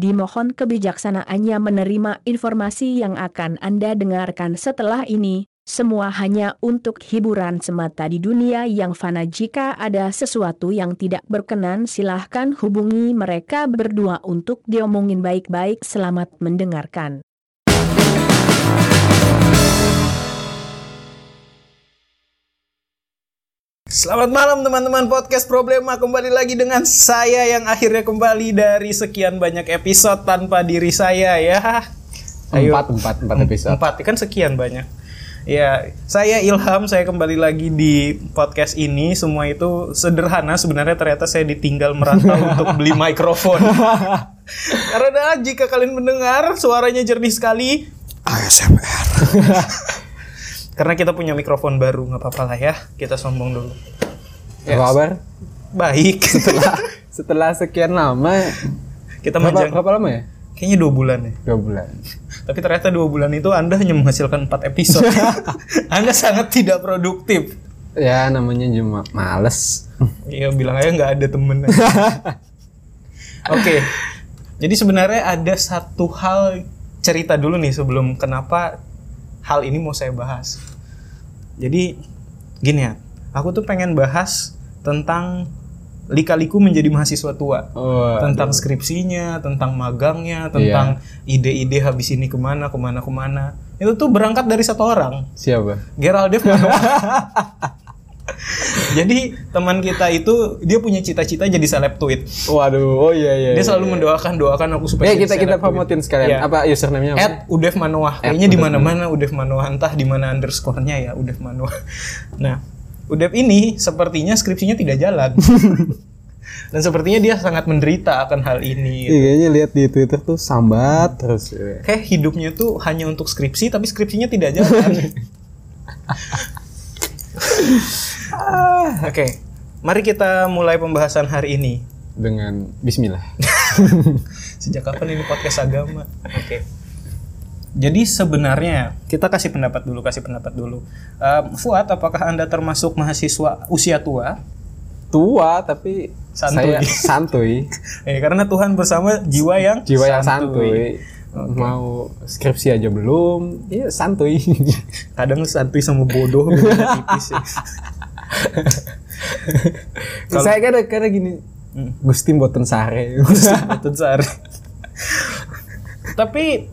Dimohon kebijaksanaannya menerima informasi yang akan Anda dengarkan setelah ini, semua hanya untuk hiburan semata di dunia yang fana. Jika ada sesuatu yang tidak berkenan silahkan hubungi mereka berdua untuk diomongin baik-baik. Selamat mendengarkan. Selamat malam teman-teman podcast Problema kembali lagi dengan saya yang akhirnya kembali dari sekian banyak episode tanpa diri saya ya. Empat, empat, empat episode. Empat, kan sekian banyak. Ya, saya Ilham, saya kembali lagi di podcast ini. Semua itu sederhana, sebenarnya ternyata saya ditinggal merantau untuk beli mikrofon. Karena jika kalian mendengar suaranya jernih sekali, ASMR. Karena kita punya mikrofon baru, nggak apa-apa lah ya. Kita sombong dulu. Apa kabar? Baik. Setelah setelah sekian lama, kita berapa, manjang. berapa lama ya? Kayaknya dua bulan ya. Dua bulan. Tapi ternyata dua bulan itu Anda hanya menghasilkan empat episode. anda sangat tidak produktif. Ya namanya cuma males. Iya bilang aja nggak ada temen. Oke. Jadi sebenarnya ada satu hal cerita dulu nih sebelum kenapa hal ini mau saya bahas. Jadi gini ya, aku tuh pengen bahas tentang lika-liku menjadi mahasiswa tua. Oh, tentang skripsinya, tentang magangnya, tentang ide-ide habis ini ke mana, ke mana, ke mana. Itu tuh berangkat dari satu orang, siapa? Manoa. Jadi teman kita itu dia punya cita-cita jadi seleb tweet. Waduh, oh iya iya. Dia iya. selalu mendoakan doakan aku supaya jadi kita kita promotin sekalian. Iya. Apa username-nya? At Udev Manoah. At Kayaknya di mana-mana Udev Manoah entah di mana underscore-nya ya Udev Manoah. Nah, Udev ini sepertinya skripsinya tidak jalan. Dan sepertinya dia sangat menderita akan hal ini. Iya, kayaknya lihat di Twitter tuh sambat terus. ya. Kayak hidupnya tuh hanya untuk skripsi tapi skripsinya tidak jalan. Ah, Oke, mari kita mulai pembahasan hari ini. Dengan Bismillah. Sejak kapan ini podcast agama? Oke. Jadi sebenarnya kita kasih pendapat dulu, kasih pendapat dulu. Eh, Fuad, apakah anda termasuk mahasiswa usia tua? Tua tapi Santuy. saya santuy. Eh, karena Tuhan bersama jiwa yang Jiwa yang santuy. Mau skripsi aja belum, iya santuy. Kadang santuy sama bodoh tipis ya. saya kadang kadang gini, Hmm. Gusti mboten sare. Betul Sar. Tapi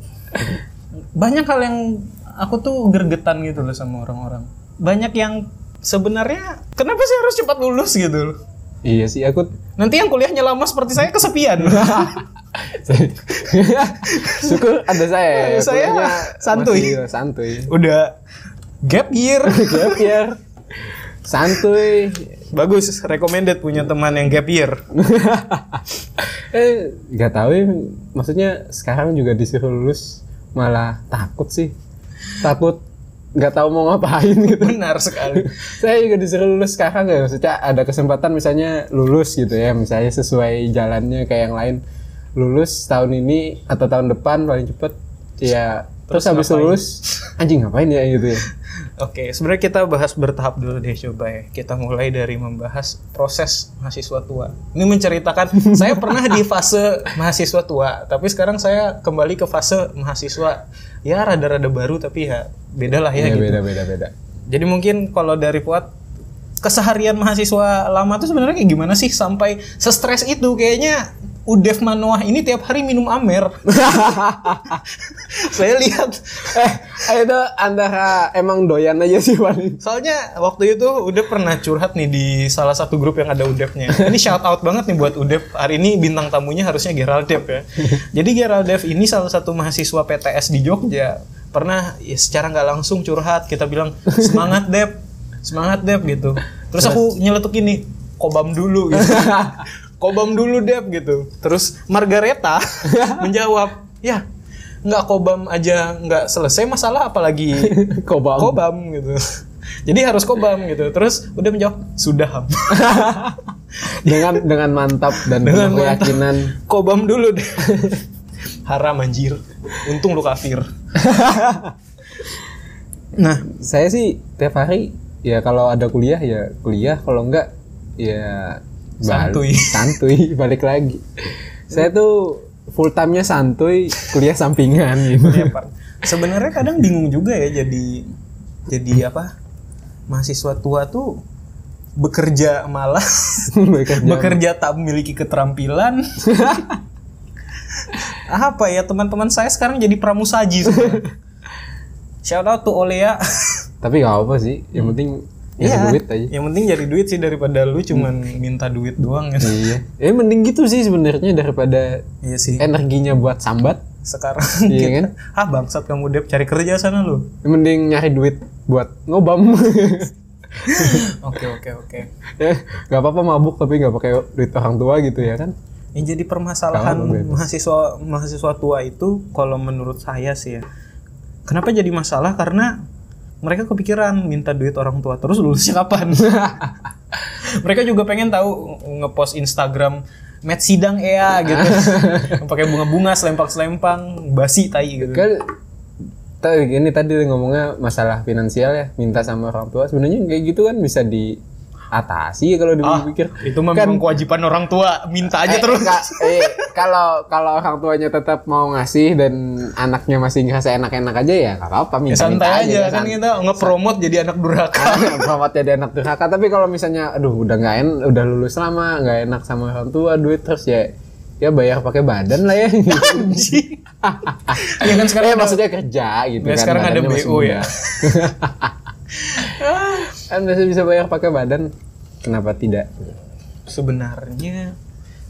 banyak hal yang aku tuh gergetan gitu loh sama orang-orang. Banyak yang sebenarnya kenapa sih harus cepat lulus gitu loh. iya sih aku Nanti yang kuliahnya lama seperti saya kesepian. syukur ada saya. ya. Saya santuy. masih santuy. Udah gap year. Gap year. Santuy. Bagus, recommended punya teman yang gap year. eh nggak tahu ya maksudnya sekarang juga disuruh lulus malah takut sih takut nggak tahu mau ngapain gitu Benar sekali. saya juga disuruh lulus sekarang ya maksudnya ada kesempatan misalnya lulus gitu ya misalnya sesuai jalannya kayak yang lain lulus tahun ini atau tahun depan paling cepet ya terus, habis ngapain? lulus anjing ngapain ya gitu ya Oke, sebenarnya kita bahas bertahap dulu deh coba ya. Kita mulai dari membahas proses mahasiswa tua. Ini menceritakan saya pernah di fase mahasiswa tua, tapi sekarang saya kembali ke fase mahasiswa ya rada-rada baru tapi ya beda lah ya Iya, gitu. beda beda beda Jadi mungkin kalau dari Fuad keseharian mahasiswa lama tuh sebenarnya kayak gimana sih sampai sestres itu kayaknya Udev Manoah ini tiap hari minum Amer. saya lihat eh itu antara emang doyan aja sih paling Soalnya waktu itu udah pernah curhat nih di salah satu grup yang ada Udevnya. Ini shout out banget nih buat Udev. Hari ini bintang tamunya harusnya Gerald Dev ya. Jadi Gerald Dev ini salah satu mahasiswa PTS di Jogja. Pernah ya secara nggak langsung curhat. Kita bilang semangat Dev, semangat Dev gitu. Terus aku nyeletuk ini, kobam dulu gitu. Kobam dulu Dev gitu. Terus Margareta menjawab, ya nggak kobam aja nggak selesai masalah apalagi kobam kobam gitu. Jadi harus kobam gitu. Terus udah menjawab sudah Ham. dengan dengan mantap dan Dengan mantap. keyakinan kobam dulu deh. Haram anjir. Untung lu kafir. nah, saya sih tiap hari ya kalau ada kuliah ya kuliah kalau enggak ya Santuy. santuy balik lagi saya tuh full time-nya santuy, kuliah sampingan gitu. Ya, Pak. Sebenarnya kadang bingung juga ya jadi jadi apa? Mahasiswa tua tuh bekerja malas, Bekerja. bekerja tak memiliki keterampilan. apa ya teman-teman saya sekarang jadi pramusaji semua. Shout out to Olea. Tapi gak apa sih, yang penting ya Iya, duit aja. Yang penting jadi duit sih daripada lu cuman minta duit doang gitu. Iya. Eh mending gitu sih sebenarnya daripada Iya sih. energinya buat sambat. Sekarang Iya kita, kan? ah bangsat kamu Dep cari kerja sana lu. Mending nyari duit buat ngobam. Oke oke oke. ya, gak apa-apa mabuk tapi gak pakai duit orang tua gitu ya kan? Yang jadi permasalahan mahasiswa mahasiswa tua itu kalau menurut saya sih ya. Kenapa jadi masalah? Karena mereka kepikiran minta duit orang tua terus lulusnya kapan? mereka juga pengen tahu ngepost Instagram met sidang ya gitu. Pakai bunga-bunga selempang-selempang, basi tai gitu. Kan tadi ini tadi ngomongnya masalah finansial ya, minta sama orang tua. Sebenarnya kayak gitu kan bisa diatasi ya kalau Ah, dipikir. itu mah Kan- memang kewajiban orang tua, minta aja Eh, terus. ka- eh, kalau kalau orang tuanya tetap mau ngasih dan anaknya masih ngerasa enak-enak aja ya nggak apa-apa Ya, minta, santai aja kan san- kita nge-promote jadi anak durhaka. Selamat jadi anak durhaka tapi kalau misalnya aduh udah nggak en udah lulus lama nggak enak sama orang tua duit terus ya ya bayar pakai badan lah ya Anjing. ya kan sekarang eh ada- maksudnya kerja gitu Ya, kan sekarang ada muda. ya. kan biasa bisa bayar pakai badan. Kenapa tidak? Sebenarnya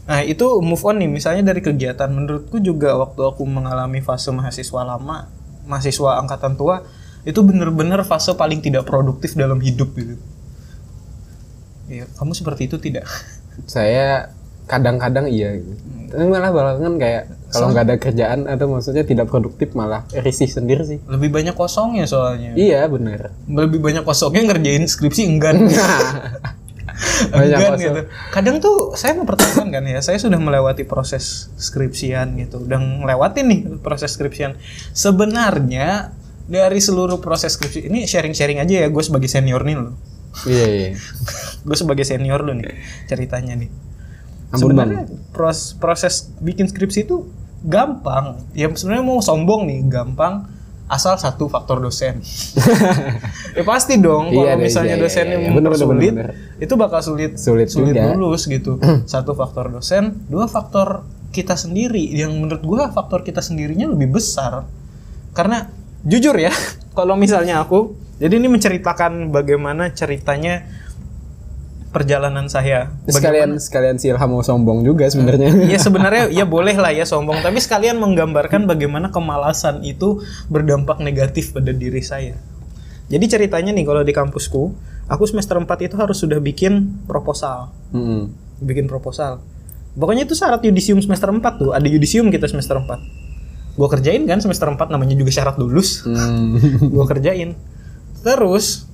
nah itu move on nih. Misalnya dari kegiatan menurutku juga waktu aku mengalami fase mahasiswa lama mahasiswa angkatan tua itu bener-bener fase paling tidak produktif dalam hidup gitu. Ya kamu seperti itu tidak? Saya kadang-kadang iya gitu. tapi malah belakangan kayak kalau nggak ada kerjaan atau maksudnya tidak produktif malah risih sendiri sih. Lebih banyak kosongnya soalnya. Iya bener. Lebih banyak kosongnya ngerjain skripsi enggan. Banyak enggan kosong. gitu. Kadang tuh saya mempertahankan kan ya saya sudah melewati proses skripsian gitu. Udah ngelewatin nih proses skripsian. Sebenarnya dari seluruh proses skripsi ini sharing-sharing aja ya gue sebagai senior nih loh. Iya iya. Gue sebagai senior lo nih ceritanya nih Ampun, sebenarnya pros- proses bikin skripsi itu gampang. Ya sebenarnya mau sombong nih gampang asal satu faktor dosen. Ya pasti dong Iya kalau deh, misalnya iya, iya, dosennya iya. Bener, bener, mempersulit bener, itu bakal sulit Sulit juga. lulus gitu. Satu faktor dosen dua faktor kita sendiri. Yang menurut gua faktor kita sendirinya lebih besar. Karena jujur ya kalau misalnya aku jadi ini menceritakan bagaimana ceritanya perjalanan saya sekalian sekalian si Ilham mau sombong juga sebenarnya Iya sebenarnya ya boleh lah ya sombong, tapi sekalian menggambarkan bagaimana kemalasan itu berdampak negatif pada diri saya. Jadi ceritanya nih kalau di kampusku, aku semester 4 itu harus sudah bikin proposal. Mm-mm. Bikin proposal. Pokoknya itu syarat yudisium semester 4 tuh, ada yudisium kita semester 4. Gua kerjain kan semester 4 namanya juga syarat lulus. Hmm. gue kerjain terus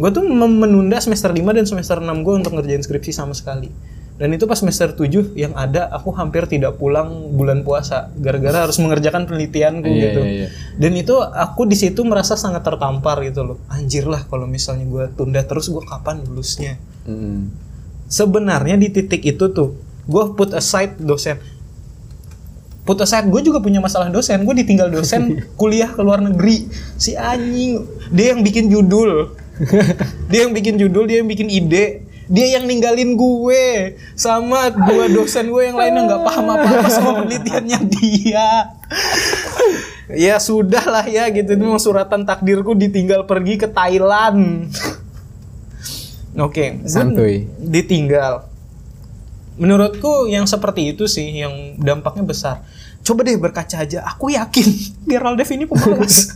gue tuh menunda semester 5 dan semester 6 gue untuk ngerjain skripsi sama sekali. Dan itu pas semester 7 yang ada aku hampir tidak pulang bulan puasa gara-gara harus mengerjakan penelitianku Iya, gitu. iya, iya. dan itu aku di situ merasa sangat tertampar gitu loh. Anjir lah kalau misalnya gue tunda terus gue kapan lulusnya? Mm-mm. sebenarnya di titik itu tuh gue put aside dosen. Put aside gue juga punya masalah dosen. Gue ditinggal dosen kuliah ke luar negeri. Si anjing dia yang bikin judul dia yang bikin judul dia yang bikin ide dia yang ninggalin gue sama dua dosen gue yang lainnya nggak paham apa apa sama penelitiannya dia ya sudah lah ya gitu itu memang suratan takdirku ditinggal pergi ke Thailand oke gue Santuy. ditinggal. Menurutku yang seperti itu sih yang dampaknya besar. Coba deh berkaca aja. Aku yakin Gerald Dev ini pemalas.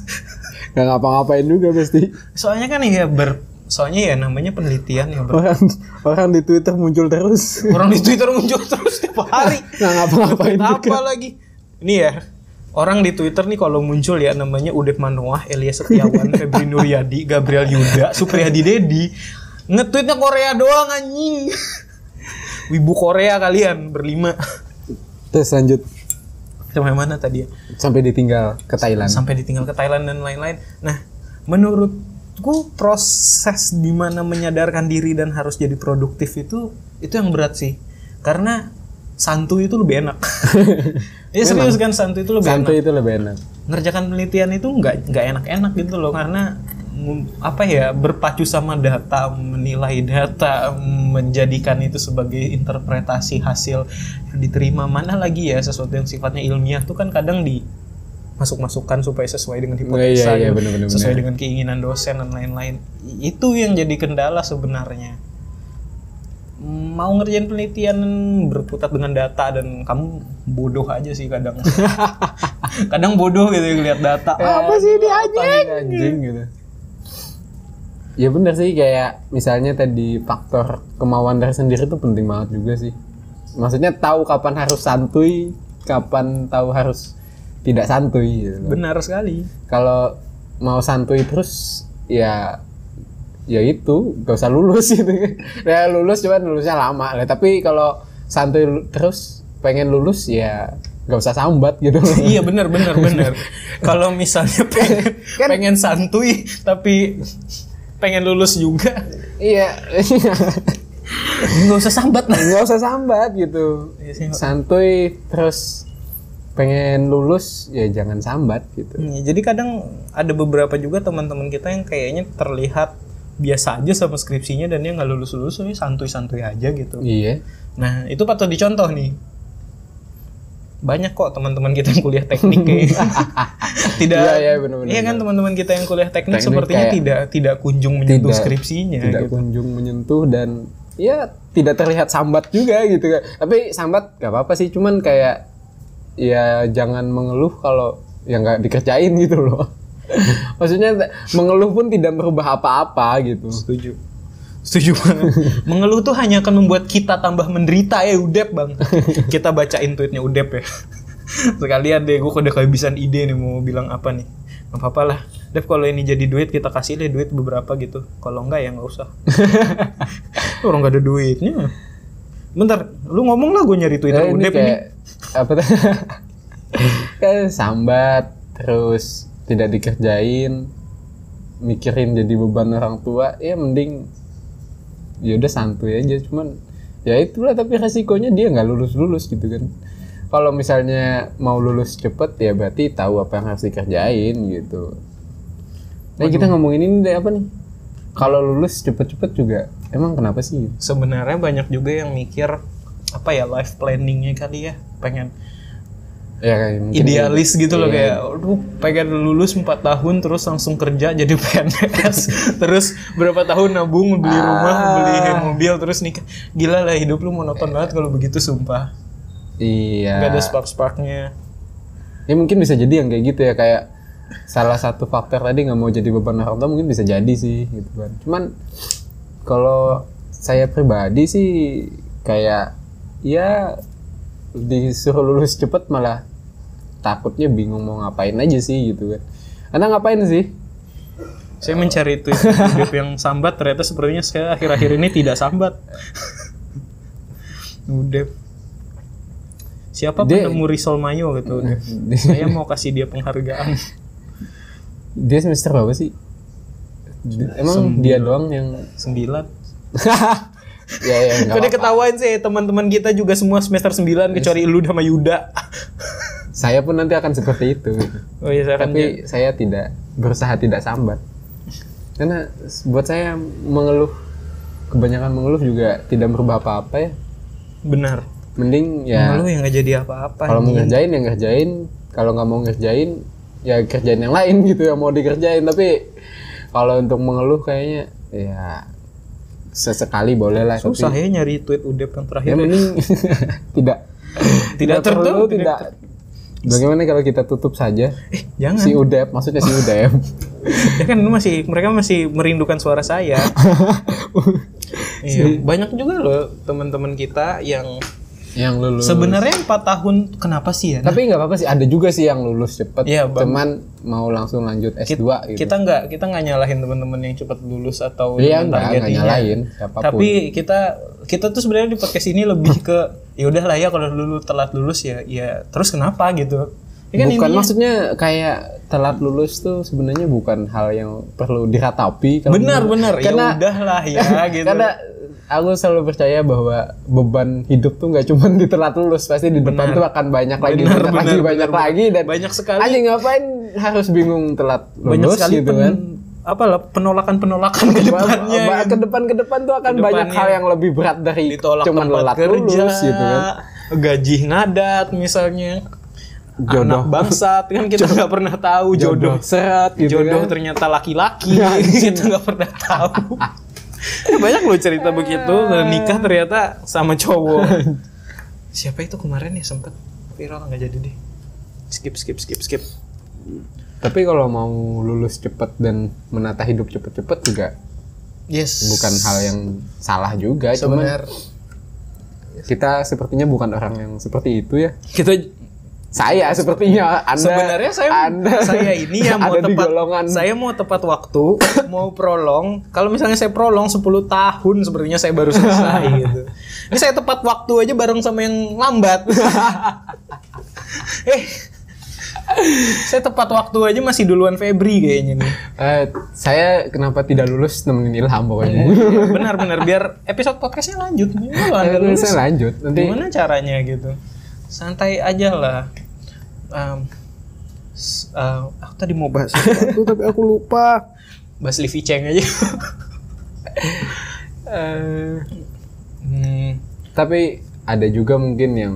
Gak ngapa-ngapain juga pasti soalnya kan ya ber soalnya ya namanya penelitian ya ber- orang orang di Twitter muncul terus orang di Twitter muncul terus tiap hari. Nggak ngapa-ngapain apa lagi? Ini ya orang di Twitter nih kalau muncul ya namanya Udep Manoah, Elia Setiawan, Febri Nuryadi, Gabriel Yuda, Supriyadi Dedi. Nge-tweetnya Korea doang anjing. Wibu Korea kalian berlima. terus lanjut Sampai mana tadi ya? sampai ditinggal ke Thailand Sampai ditinggal ke Thailand dan lain-lain. Nah, menurutku proses di mana menyadarkan diri dan harus jadi produktif itu itu yang berat sih. Karena santuy itu lebih enak. ya serius kan santuy itu lebih enak. Santuy itu lebih enak. Ngerjakan penelitian itu nggak nggak enak-enak gitu loh karena apa ya berpacu sama data, menilai data, menjadikan itu sebagai interpretasi hasil yang diterima mana lagi ya sesuatu yang sifatnya ilmiah tuh kan kadang di masuk-masukkan supaya sesuai dengan hipotesa, iya, iya, gitu, sesuai dengan keinginan dosen dan lain-lain. Itu yang jadi kendala sebenarnya. Mau ngerjain penelitian berkutat dengan data dan kamu bodoh aja sih kadang. kadang bodoh gitu ngeliat data. apa sih ini anjing? anjing gitu. Ya bener sih kayak misalnya tadi faktor kemauan dari sendiri itu penting banget juga sih. Maksudnya tahu kapan harus santuy, kapan tahu harus tidak santuy gitu. Benar sekali. Kalau mau santuy terus ya ya itu gak usah lulus gitu ya lulus cuman lulusnya lama lah tapi kalau santuy terus pengen lulus ya gak usah sambat gitu iya benar benar benar. Kalau misalnya pengen, Kan- pengen santuy tapi pengen lulus juga, iya nggak usah sambat lah. nggak usah sambat gitu Iya santuy terus pengen lulus ya jangan sambat gitu Iya, jadi kadang ada beberapa juga teman-teman kita yang kayaknya terlihat biasa aja sama skripsinya dan dia nggak lulus lulus, tapi santuy-santuy aja gitu. iya Nah itu patut dicontoh nih. Banyak kok teman-teman kita yang kuliah teknik kayak tidak. Iya, iya, bener-bener. Iya kan teman-teman kita yang kuliah teknik, Teknik sepertinya kayak- tidak tidak kunjung menyentuh Tidak- skripsinya. tidak gitu. kunjung menyentuh dan ya tidak terlihat sambat juga gitu kan tapi sambat gak apa-apa sih cuman kayak ya jangan mengeluh kalau yang nggak dikerjain gitu loh maksudnya mengeluh pun tidak merubah apa-apa gitu Setuju. Setuju banget. Mengeluh tuh hanya akan membuat kita tambah menderita ya Udep bang. kita bacain tweetnya Udep ya. Sekalian deh, gue udah kehabisan ide nih mau bilang apa nih. Gak apa-apa lah. Dep kalau ini jadi duit kita kasih deh duit beberapa gitu. Kalau enggak ya nggak usah. Orang gak ada duitnya. Bentar, lu ngomong lah gue nyari Twitter Eh, ini Udep ini. kayak apa tuh kayak sambat terus tidak dikerjain mikirin jadi beban orang tua ya mending ya udah santuy aja cuman ya itulah tapi resikonya dia nggak lulus lulus gitu kan. Kalau misalnya mau lulus cepet ya berarti tahu apa yang harus dikerjain gitu. Nah kita ngomongin ini deh apa nih? Kalau lulus cepet-cepet juga emang kenapa sih? Sebenarnya banyak juga yang mikir apa ya life planningnya kali ya pengen ya idealis gitu loh Iya. kayak aduh pengen lulus 4 tahun terus langsung kerja jadi PNS terus berapa tahun nabung beli rumah beli mobil terus nikah. Gila lah hidup lu monoton banget kalau begitu sumpah. Iya. Gak ada spark sparknya ya mungkin bisa jadi yang kayak gitu ya kayak salah satu faktor tadi nggak mau jadi beban orang tua mungkin bisa jadi sih gitu kan. Cuman kalau saya pribadi sih kayak ya disuruh lulus cepet malah takutnya bingung mau ngapain aja sih gitu kan. Anda ngapain sih? Saya mencari tweet hidup yang sambat ternyata sepertinya saya akhir-akhir ini tidak sambat. Udah siapa Dia- penemu Risol Mayo gitu udah saya mau kasih dia penghargaan. Dia semester berapa sih? Emang dia doang yang sembilan. Ya ya apa-apa. ketahuan sih teman-teman kita juga semua semester 9 kecuali lu sama Yuda. Saya pun nanti akan seperti itu. Oh iya saya akan tapi saya tidak berusaha tidak sambat karena buat saya mengeluh kebanyakan mengeluh juga tidak merubah apa-apa ya benar. mending ya Lu yang nggak jadi apa-apa. kalau mau ngerjain ya ngerjain kalau nggak mau ngerjain ya kerjain yang lain gitu yang mau dikerjain tapi kalau untuk mengeluh kayaknya ya sesekali boleh lah Susah tapi ya nyari tweet Udep yang terakhir. ya mending tidak Tidak perlu tertutup, tidak bagaimana kalau kita tutup saja Eh, jangan. si Udep maksudnya si Udep ya kan masih mereka masih merindukan suara saya. iya, banyak juga loh teman-teman kita yang yang lulus sebenarnya 4 tahun kenapa sih ya? Tapi nggak apa-apa sih, ada juga sih yang lulus cepet. Bang. Cuman mau langsung lanjut S2 gitu. kita nggak kita nggak nyalahin teman-teman yang cepat lulus atau Iya, nggak, targetnya. nyalahin siapa pun. Tapi kita kita tuh sebenarnya di podcast ini lebih ke ya udahlah ya kalau dulu telat lulus ya ya terus kenapa gitu. Ya kan bukan intinya- maksudnya kayak telat lulus tuh sebenarnya bukan hal yang perlu diratapi. kalau benar benar ya udahlah ya gitu. karena aku selalu percaya bahwa beban hidup tuh nggak cuma di telat lulus, pasti di depan Benar. tuh akan banyak lagi, Benar, banyak lagi, benar, banyak benar, lagi dan banyak sekali. Anjing ngapain harus bingung telat banyak lulus sekali gitu pen- kan? apa lah penolakan penolakan ke depannya gitu. ke depan ke depan tuh akan banyak hal yang lebih berat dari ditolak cuman telat kerja lulus gitu kan. gaji ngadat misalnya Jodoh. anak bangsat kan kita nggak pernah tahu jodoh seret gitu jodoh kan. ternyata laki-laki kita nggak pernah tahu banyak loh cerita begitu. Dan nikah ternyata sama cowok. Siapa itu kemarin ya? Sempet viral nggak jadi deh. Skip skip skip skip. Tapi kalau mau lulus cepet dan menata hidup cepet-cepet juga yes. bukan hal yang salah juga. Cuman sebenarnya kita sepertinya bukan orang yang seperti itu ya. kita Saya sepertinya Anda Sebenarnya saya Anda saya ini yang mau tepat golongan saya mau tepat waktu, mau prolong. Kalau misalnya saya prolong 10 tahun sepertinya saya baru selesai gitu. Ini saya tepat waktu aja bareng sama yang lambat. eh saya tepat waktu aja masih duluan Febri kayaknya nih. Eh, saya kenapa tidak lulus nemenin Ilham pokoknya. Benar-benar biar episode podcastnya lanjut. Lulus, saya lanjut nanti Gimana caranya gitu? Santai aja lah. Um, uh, aku tadi mau bahas sesuatu tapi aku lupa. Bahas Livi Cheng aja. eh, Hmm, tapi ada juga mungkin yang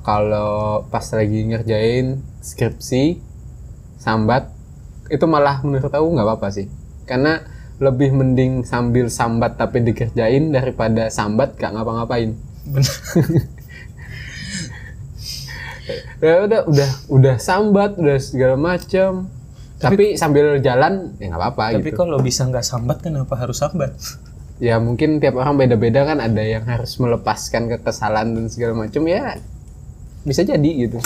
kalau pas lagi ngerjain skripsi sambat itu malah menurut aku nggak apa-apa sih karena lebih mending sambil sambat tapi dikerjain daripada sambat gak ngapa-ngapain benar. ya udah udah udah sambat udah segala macam tapi, sambil jalan ya nggak apa-apa Tapi gitu. kalau bisa nggak sambat kenapa harus sambat? ya mungkin tiap orang beda-beda kan ada yang harus melepaskan kekesalan dan segala macam ya bisa jadi gitu.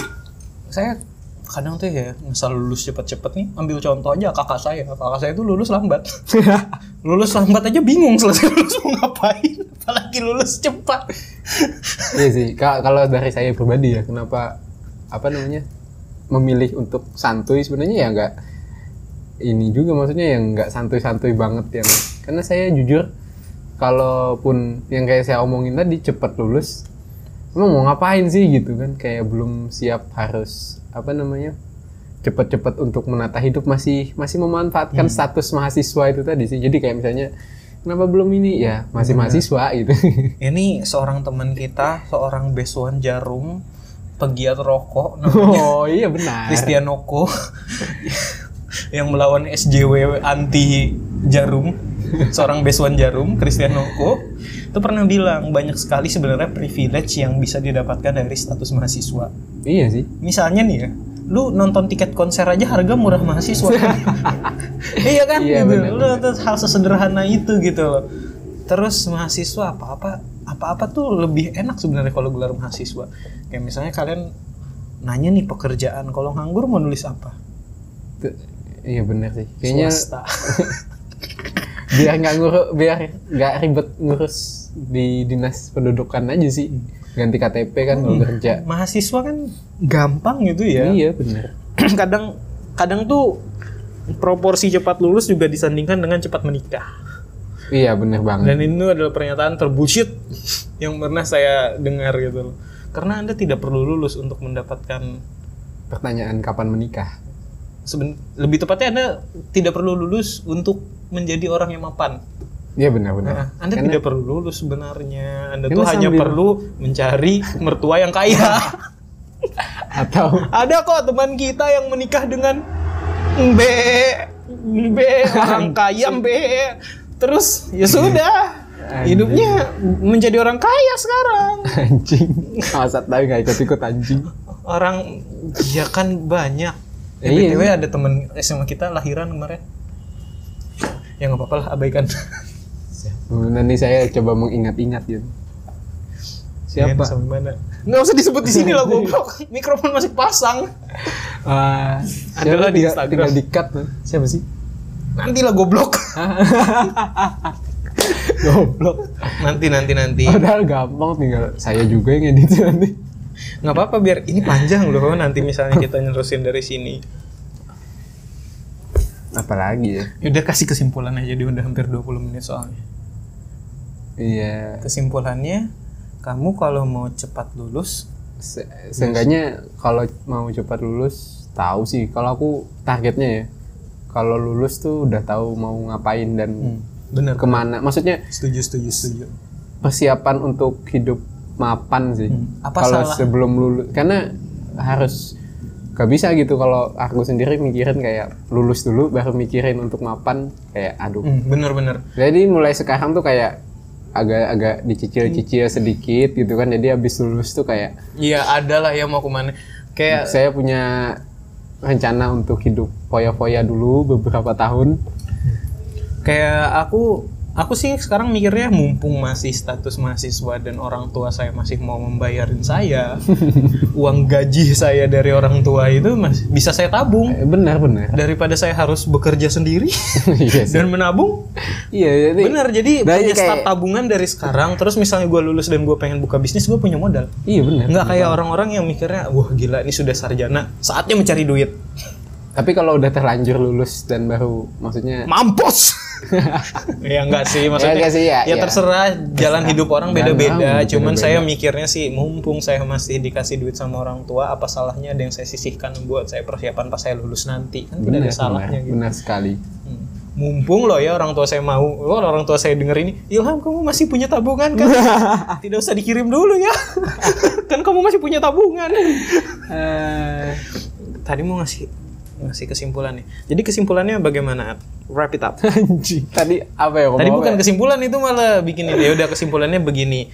Saya kadang tuh ya misal lulus cepet-cepet nih ambil contoh aja kakak saya. Kakak saya itu lulus lambat. Lulus lambat aja bingung selesai lulus mau ngapain apalagi lulus cepat. Iya sih, Ka- kalau dari saya pribadi ya, kenapa apa namanya memilih untuk santuy sebenarnya ya nggak ini juga maksudnya yang nggak santuy-santuy banget yang karena saya jujur kalaupun yang kayak saya omongin tadi cepat lulus, emang mau ngapain sih gitu kan? Kayak belum siap harus apa namanya cepet-cepet untuk menata hidup masih masih memanfaatkan status mahasiswa itu tadi sih. Jadi kayak misalnya kenapa belum ini? Ya masih mahasiswa gitu. Ini seorang teman kita, seorang besuan jarum, pegiat rokok, namanya Oh iya benar. Kristianoko, yang melawan SJW anti jarum, seorang besuan jarum, Kristianoko, itu pernah bilang banyak sekali sebenarnya privilege yang bisa didapatkan dari status mahasiswa. Iya sih. Misalnya nih ya, lu nonton tiket konser aja harga murah mahasiswa. iya kan Iya, gitu. benar, Lu tuh hal sesederhana itu gitu loh. Terus mahasiswa apa-apa apa-apa tuh lebih enak sebenarnya kalau gelar mahasiswa. Kayak misalnya kalian nanya nih pekerjaan, kalau nganggur mau nulis apa? Tuh, iya benar sih. Kayaknya Swasta. biar nggak ngurus, biar nggak ribet ngurus di dinas pendudukan aja sih. Ganti KTP kan kalau kerja. mahasiswa kan gampang gitu ya. Iya benar. kadang kadang tuh proporsi cepat lulus juga disandingkan dengan cepat menikah. Iya benar banget. Dan ini adalah pernyataan terbullshit yang pernah saya dengar gitu loh. Karena Anda tidak perlu lulus untuk mendapatkan Pertanyaan kapan menikah? seben- lebih tepatnya Anda tidak perlu lulus untuk menjadi orang yang mapan. Iya benar-benar. Nah, anda tidak perlu lulus sebenarnya. Anda Karena tuh hanya sambil- perlu mencari mertua yang kaya. Atau Ada kok teman kita yang menikah dengan B, B orang kaya B. Terus ya sudah, hidupnya menjadi orang kaya sekarang. anjing. Masa tahu nggak ikut-ikut anjing. Orang ya kan banyak. Ya, Eh, iya. BTW ada teman SMA kita lahiran kemarin. Ya nggak apa-apa lah, abaikan. Nanti saya coba mengingat-ingat gitu. Siapa? Ya, sampai mana? Nggak usah disebut di sini lah goblok. Mikrofon masih pasang. Ah, Adalah siapa di Instagram. Tinggal man. Siapa sih? Nanti lah goblok. Goblok. nanti nanti nanti. Padahal gampang tinggal saya juga yang edit nanti. Nggak apa-apa biar ini panjang loh nanti misalnya kita nerusin dari sini. Apalagi ya? Ya Udah kasih kesimpulan aja dia udah hampir 20 menit soalnya. iya kesimpulannya kamu kalau mau cepat lulus Se- seenggaknya kalau mau cepat lulus tahu sih kalau aku targetnya ya kalau lulus tuh udah tahu mau ngapain dan Hmm. bener ke mana. maksudnya setuju setuju setuju. persiapan untuk hidup mapan sih. Hmm. Apa kalau salah? sebelum lulus karena harus gak bisa gitu. Kalau aku sendiri mikirin kayak lulus dulu baru mikirin untuk mapan kayak aduh. Hmm, bener bener jadi mulai sekarang tuh kayak agak-agak dicicil-cicil sedikit gitu kan. Jadi habis lulus tuh kayak iya ada lah ya mau ke mana. Kayak saya punya rencana untuk hidup foya-foya dulu beberapa tahun. Kayak aku aku sih sekarang mikirnya mumpung masih status mahasiswa dan orang tua saya masih mau membayarin saya uang gaji saya dari orang tua itu mas bisa saya tabung. Eh, benar benar. Daripada saya harus bekerja sendiri iya dan menabung. Iya jadi bener jadi Dari punya kayak- start tabungan dari sekarang terus misalnya gue lulus dan gue pengen buka bisnis gue punya modal. Iya benar. Nggak kayak orang-orang yang mikirnya wah gila ini sudah sarjana saatnya mencari duit tapi kalau udah terlanjur lulus dan baru maksudnya mampus! Ya enggak sih maksudnya Ya, enggak sih, ya, ya ya. terserah jalan hidup orang beda-beda cuman beda-beda. saya mikirnya sih mumpung saya masih dikasih duit sama orang tua apa salahnya ada yang saya sisihkan buat saya persiapan pas saya lulus nanti? Kan tidak benar ada salahnya benar, gitu. benar sekali. Hmm. mumpung loh ya orang tua saya mau oh, orang tua saya denger ini Ilham kamu masih punya tabungan kan? Tidak usah dikirim dulu ya. Kan kamu masih punya tabungan. Eh, tadi mau ngasih ngasih kesimpulan nih jadi kesimpulannya bagaimana wrap it up anjing tadi apa ya Tadi bukan ya? kesimpulan itu malah bikin ini. Ya udah kesimpulannya begini.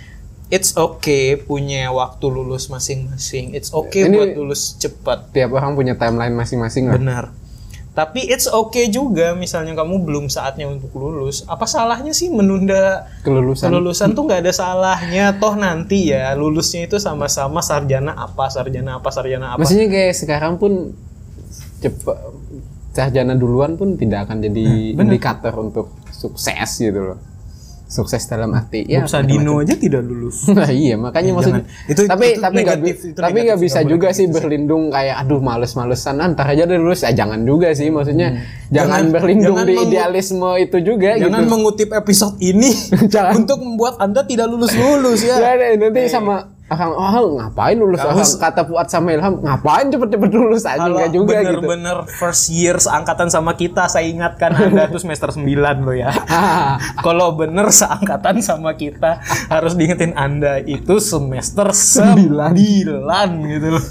It's okay punya waktu lulus masing-masing. It's okay Ini- buat lulus cepat. tiap orang punya timeline masing-masing lah Benar. Tapi it's okay juga misalnya kamu belum saatnya untuk lulus. Apa salahnya sih menunda kelulusan kelulusan tuh nggak ada salahnya. Toh nanti ya lulusnya itu sama-sama sarjana apa, sarjana apa, sarjana apa. maksudnya kayak sekarang pun cepat sarjana duluan pun tidak akan jadi Nah, indikator untuk sukses gitu loh. Sukses dalam arti ya Sadino aja tidak lulus. Nah, iya makanya maksudnya Itu- tapi itu tapi nggak tapi nggak bisa juga kayak sih gitu berlindung kayak aduh males-malesan ah, ntar aja deh lulus. Ya jangan juga sih maksudnya jangan, Hmm. Jangan- berlindung jangan di idealisme itu juga Jangan gitu. mengutip episode ini Jangan. untuk membuat Anda tidak lulus-lulus ya. Ya, deh, nanti sama orang oh ngapain lulus Kamu- orang kata Fuad sama Ilham ngapain cepet-cepet lulus aja Kalau nggak juga gitu bener-bener first year seangkatan sama kita, saya ingatkan Anda tuh semester 9 loh ya. Kalau bener seangkatan sama kita, harus diingetin Anda itu semester 9 gitu loh.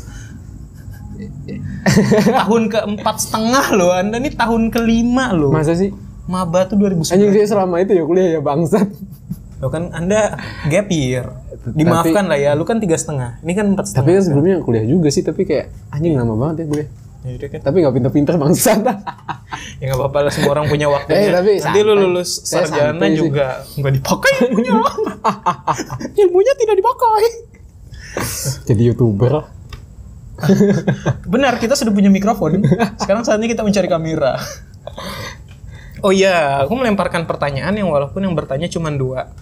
tahun keempat setengah loh, Anda nih tahun kelima loh. masa sih Maba tuh 2009. anjing saya selama itu ya kuliah ya bangsat Loh kan Anda gap year. Dimaafkan lah ya, lu kan tiga setengah. Ini kan empat tapi setengah. kan sebelumnya kuliah juga sih tapi kayak anjing lama banget ya kuliah Ya kan. tapi nggak pinter-pinter bangsat Ya nggak apa-apa lah semua orang punya waktunya. Eh, tapi Nanti lu lulus Saya sarjana juga nggak dipakai ilmunya. ilmunya tidak dipakai. jadi youtuber Benar, kita sudah punya mikrofon. Sekarang saatnya kita mencari kamera. Oh iya, aku melemparkan pertanyaan yang walaupun yang bertanya cuma dua.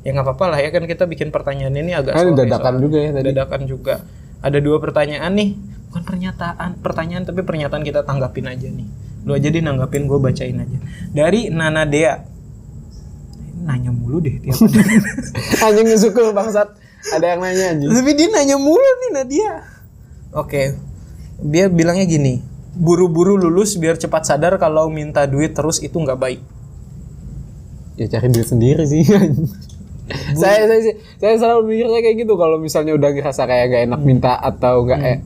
Ya nggak apa-apa lah ya kan kita bikin pertanyaan ini agak kan dadakan juga ya tadi Dadakan juga. Ada dua pertanyaan nih. Bukan pernyataan, pertanyaan tapi pernyataan kita tanggapin aja nih. Lu aja deh nanggapin, gue bacain aja. Dari Nana Dea. Nanya mulu deh tiap anjing syukur bangsat ada yang nanya anjing Tapi dia nanya mulu nih Nadia. Oke. Dia bilangnya gini, buru-buru lulus biar cepat sadar kalau minta duit terus itu nggak baik. ya cari duit sendiri sih saya saya sih- saya selalu mikirnya kayak gitu. Kalau misalnya udah ngerasa kayak gak enak minta atau nggak eh,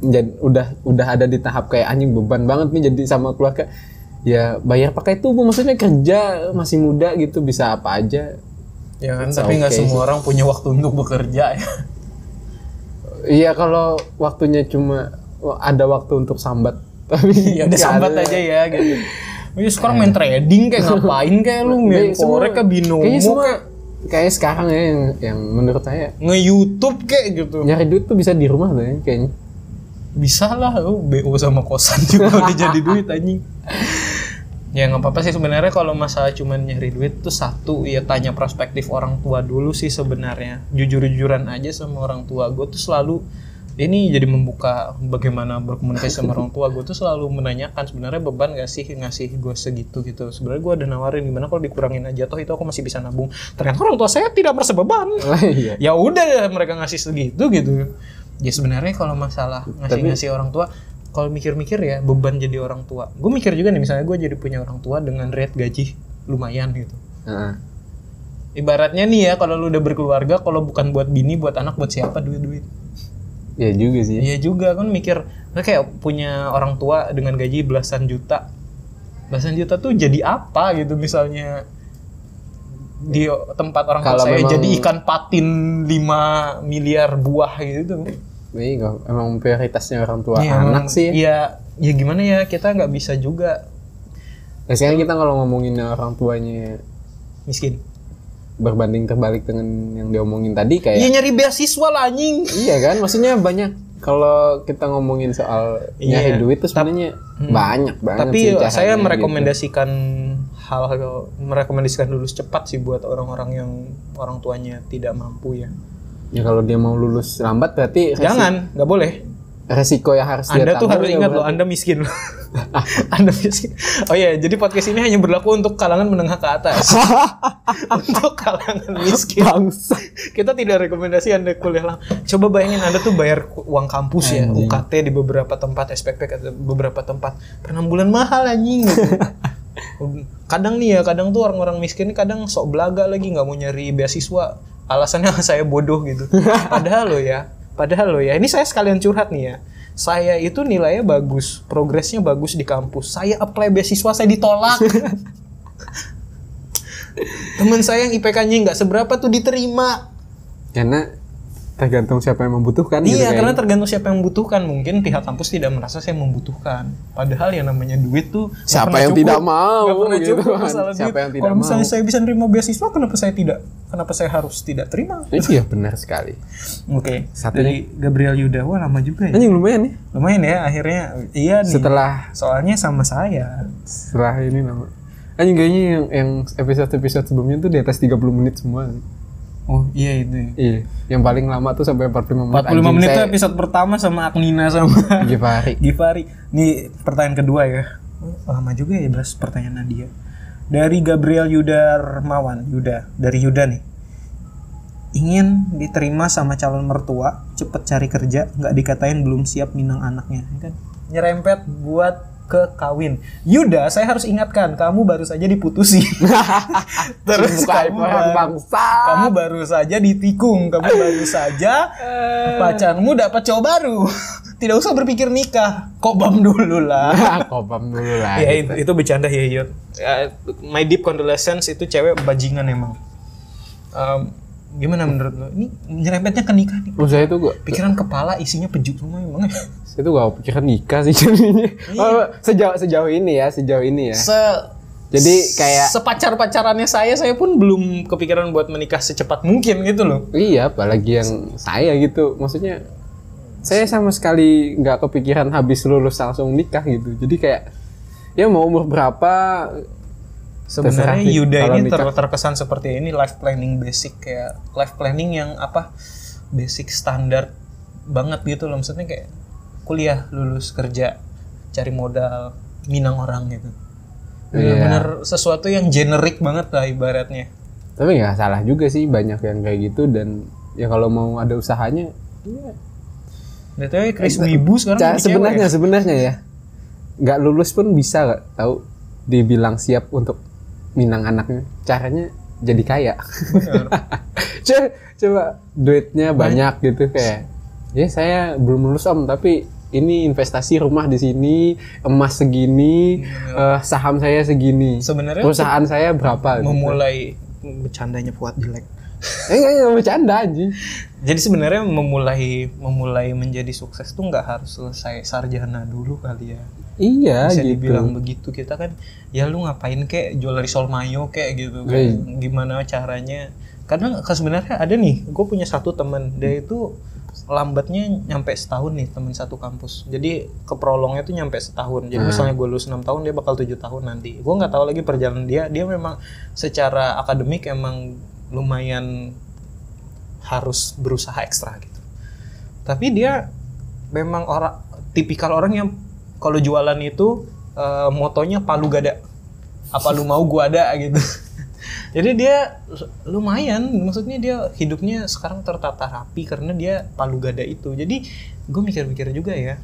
menjadi- udah udah ada di tahap kayak anjing beban banget nih jadi sama keluarga. Ya bayar pakai tubuh. Maksudnya kerja masih muda gitu bisa apa aja. Ya kan, It's tapi nggak okay semua orang punya waktu untuk bekerja ya. iya kalau waktunya cuma wah, ada waktu untuk sambat. Tapi ya udah sambat aja ya gitu. Oh, ya sekarang main trading kayak ngapain kayak lu? Main Kayak korek ke binomo kayaknya semua kayak kayak sekarang ya yang, yang menurut saya nge-youtube kayak gitu. nyari duit tuh bisa di rumah tuh ya kayaknya Bisa lah, oh, BO sama kosan juga udah jadi duit anjing. Ya nggak apa-apa sih sebenarnya kalau masalah cuman nyari duit tuh satu ya tanya perspektif orang tua dulu sih sebenarnya. Jujur-jujuran aja sama orang tua. Gue tuh selalu ini jadi membuka bagaimana berkomunikasi sama orang tua. Gue tuh selalu menanyakan sebenarnya beban gak sih ngasih gue segitu? Gitu. Sebenarnya gue ada nawarin gimana kalau dikurangin aja? Toh itu aku masih bisa nabung. Ternyata orang tua saya tidak merasa beban. Iya. Ya udah mereka ngasih segitu gitu. Ya sebenarnya kalau masalah ngasih ngasih orang tua kalau mikir-mikir ya beban jadi orang tua. Gue mikir juga nih misalnya gue jadi punya orang tua dengan rate gaji lumayan gitu. Ibaratnya nih ya kalau lu udah berkeluarga kalau bukan buat bini buat anak buat siapa? Duit-duit Iya juga sih Iya juga kan mikir kayak punya orang tua dengan gaji belasan juta. Belasan juta tuh jadi apa gitu misalnya di tempat orang tua saya memang- jadi ikan patin 5 miliar buah gitu. Iya, emang prioritasnya orang tua Iya, anak emang- sih Iya, ya gimana ya kita nggak bisa juga Nah, sekarang kita kalau ngomongin orang tuanya miskin. Berbanding terbalik dengan yang diomongin tadi kayak Iya nyari beasiswa lah anjing. iya kan maksudnya banyak kalau kita ngomongin soal Iya. nyari duit tuh sebenarnya banyak banget Tapi sih saya gitu. merekomendasikan hal merekomendasikan lulus cepat sih buat orang-orang yang orang tuanya tidak mampu ya. ya kalau dia mau lulus lambat berarti Jangan, nggak boleh. Resiko yang harus dia Anda tuh harus ya ingat loh. Anda miskin anda miskin. Oh iya, jadi podcast ini hanya berlaku untuk kalangan menengah ke atas. untuk kalangan miskin. Bangsa. Kita tidak rekomendasi Anda kuliah lah. Coba bayangin Anda tuh bayar uang kampus ya, Anjing. UKT di beberapa tempat, SPP beberapa tempat. Per bulan mahal anjing gitu. kadang nih ya, kadang tuh orang-orang miskin ini kadang sok belaga lagi nggak mau nyari beasiswa. Alasannya saya bodoh gitu. Padahal lo ya, padahal lo ya. Ini saya sekalian curhat nih ya. Saya itu nilainya bagus, progresnya bagus di kampus. Saya apply beasiswa, saya ditolak. Temen saya yang IPK-nya nggak seberapa tuh diterima. karena tergantung siapa yang membutuhkan gitu Iya, kayaknya. karena tergantung siapa yang membutuhkan. Mungkin pihak kampus tidak merasa saya membutuhkan. Padahal yang namanya duit tuh Siapa yang cukup. tidak mau, pernah gitu cukup kan. masalah Siapa duit. yang tidak Kalau misalnya mau. saya bisa nerima beasiswa, kenapa saya tidak? Kenapa saya harus tidak terima? iya benar sekali Oke, Satu dari Gabriel Yuda, wah lama juga ya. anjing lumayan nih Lumayan ya, akhirnya iya nih. setelah Soalnya sama saya. setelah ini nama anjing kayaknya yang yang episode episode sebelumnya tuh di atas 30 menit semua Oh iya itu. ya. iya yang paling lama tuh sampai 45 menit 45 Anjing, menit tuh saya- episode pertama sama Agnina sama Givari Givari. Nih pertanyaan kedua ya. Oh, lama juga ya bahas pertanyaan Nadia. Dari Gabriel Yuda Remawan, Yuda, dari Yuda nih. Ingin diterima sama calon mertua, cepet cari kerja, nggak dikatain belum siap minang anaknya, ya kan? Nyerempet buat ke kawin. Yuda, saya harus ingatkan, kamu baru saja diputusi. Terus Buka kamu baru- bangsa kamu baru saja ditikung, kamu baru saja pacarmu dapat cowok baru. Tidak usah berpikir nikah, kobam dulu lah. kopam dulu lah ya itu, itu bercanda ya Yud. Ya, my deep condolences itu cewek bajingan emang. Em, gimana menurut lo? Ini nyerempetnya ke nikah nih. Saya tuh gua Pikiran kepala isinya pejuk semua emang. Saya tuh gak pikiran nikah sih jadinya. Oh, sejauh sejauh ini ya sejauh ini ya. Se jadi kayak sepacar pacarannya saya, saya pun belum kepikiran buat menikah secepat mungkin gitu loh. iya apalagi yang saya gitu. Maksudnya saya sama sekali nggak kepikiran habis lulus langsung nikah gitu. Jadi kayak ya mau umur berapa Sebenarnya Yuda ini ter- terkesan seperti ini life planning basic kayak life planning yang apa basic standar banget gitu loh. Maksudnya kayak kuliah lulus kerja cari modal minang orang gitu. Iya. bener sesuatu yang generik banget lah ibaratnya. Tapi nggak salah juga sih banyak yang kayak gitu dan ya kalau mau ada usahanya ya, BTW Chris Wibu sekarang Ca- sebenarnya ya? sebenarnya ya. Nggak lulus pun bisa nggak tahu dibilang siap untuk minang anaknya. Caranya jadi kaya. Coba, coba duitnya banyak gitu kayak ya saya belum lulus om tapi ini investasi rumah di sini emas segini eh, saham saya segini Sebenarnya perusahaan saya berapa gitu. memulai bercandanya Fuad jelek eh nggak nggak bercanda anjing Jadi sebenarnya memulai memulai menjadi sukses tuh nggak harus selesai sarjana dulu kali ya. iya Bisa gitu dibilang begitu kita kan ya lu ngapain kek jual risol mayo kek gitu kan. Iya. Gimana caranya? Karena sebenarnya ada nih, gue punya satu teman dia itu lambatnya nyampe setahun nih teman satu kampus. Jadi ke prolongnya tuh nyampe setahun. Jadi misalnya gue lulus 6 tahun dia bakal tujuh tahun nanti. Gue nggak tahu lagi perjalanan dia. Dia memang secara akademik emang lumayan harus berusaha ekstra gitu. Tapi dia memang orang tipikal orang yang kalau jualan itu eh, motonya palu gada apa lu mau gua ada gitu jadi dia lumayan maksudnya dia hidupnya sekarang tertata rapi karena dia palu gada itu. Jadi gue mikir-mikir juga ya.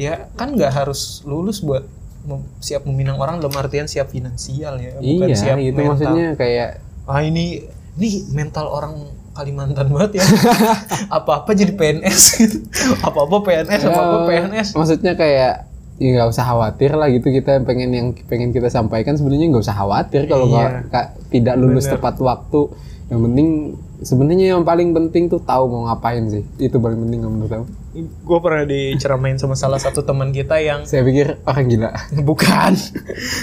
Ya kan nggak harus lulus buat mem- siap meminang orang dalam artian siap finansial ya bukan iya siap itu mental. maksudnya kayak ah ini ini mental orang Kalimantan banget ya. Apa-apa jadi PNS gitu. Apa-apa PNS apa-apa ya, PNS maksudnya kayak ya nggak usah khawatir lah gitu kita pengen yang pengen kita sampaikan sebenarnya nggak usah khawatir kalau Iya. nggak ka- tidak lulus Bener. tepat waktu. Yang penting sebenarnya yang paling penting tuh tahu mau ngapain sih. Itu paling penting kamu tahu gue pernah diceramain sama salah satu teman kita yang saya pikir orang gila. Bukan.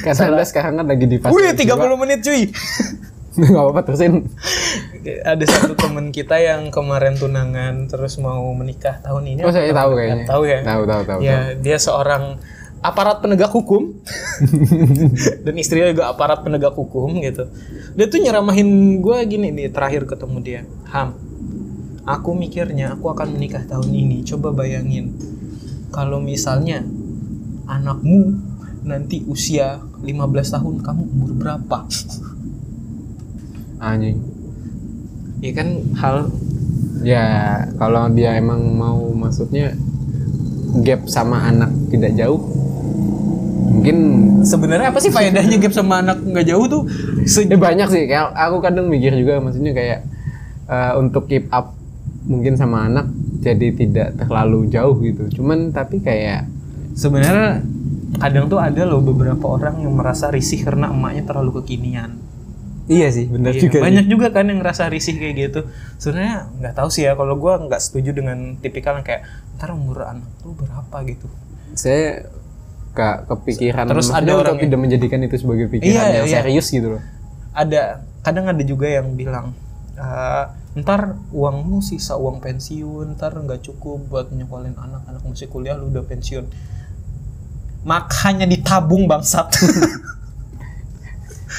Karena anda sekarang kan lagi di fase wih yang 30 menit cuy. Nggak apa-apa terusin ada satu teman kita yang kemarin tunangan terus mau menikah tahun ini oh saya tahu kayaknya. Tahu ya? Tahu tahu tahu, ya dia seorang aparat penegak hukum. Dan istrinya juga aparat penegak hukum gitu. Dia tuh nyeramahin gue gini nih terakhir ketemu dia. Ham aku mikirnya aku akan menikah tahun ini. Coba bayangin kalau misalnya anakmu nanti usia 15 tahun kamu umur berapa? Anjing ya kan hal ya kalau dia emang mau maksudnya gap sama anak tidak jauh mungkin sebenarnya apa sih faedahnya gap sama anak nggak jauh tuh Se- Eh banyak sih, kayak aku kadang mikir juga maksudnya kayak eh, untuk keep up mungkin sama anak jadi tidak terlalu jauh gitu. Cuman tapi kayak sebenarnya kadang tuh ada loh beberapa orang yang merasa risih karena emaknya terlalu kekinian. Iya sih benar Iya, banyak juga kan yang ngerasa risih kayak gitu. Sebenarnya nggak tahu sih ya kalau gua nggak setuju dengan tipikal yang kayak ntar umur anak lu berapa gitu. Saya gak kepikiran Terus ada orang untuk tidak menjadikan itu sebagai pikiran Iya, yang iya. serius gitu loh. Ada kadang ada juga yang bilang "Eh, ntar uangmu sisa uang pensiun ntar nggak cukup buat nyekolahin anak anak masih kuliah lu udah pensiun makanya ditabung bangsat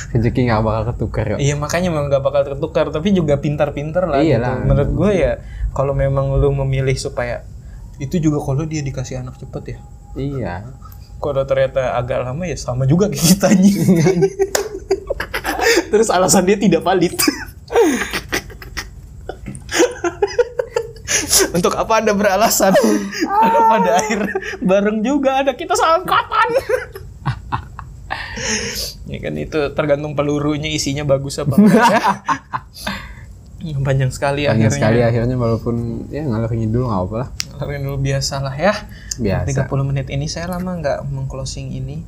Rezeki nggak bakal ketukar ya. Iya makanya memang gak bakal tertukar tapi juga pintar-pintar lah Iyalah. gitu. Menurut gue ya kalau memang lu memilih supaya itu juga kalau dia dikasih anak cepet ya. Iya. Kalau ternyata agak lama ya sama juga kayak kita. Terus alasan dia tidak valid. Untuk apa anda beralasan? Kalau pada akhir bareng juga ada kita seangkatan. Ya kan itu tergantung pelurunya isinya bagus apa enggak ya. Panjang sekali Banyak akhirnya. sekali akhirnya walaupun ya ngalor ngidul nggak apa lah. Kalian dulu biasa lah ya. Biasa. 30 menit ini saya lama nggak mengclosing ini.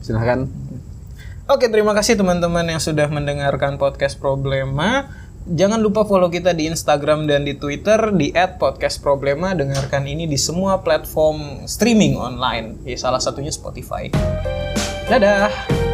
Silahkan. Oke, terima kasih teman-teman yang sudah mendengarkan podcast Problema. Jangan lupa follow kita di Instagram dan di Twitter di @podcastproblema. Dengarkan ini di semua platform streaming online. Ya, salah satunya Spotify. Dadah.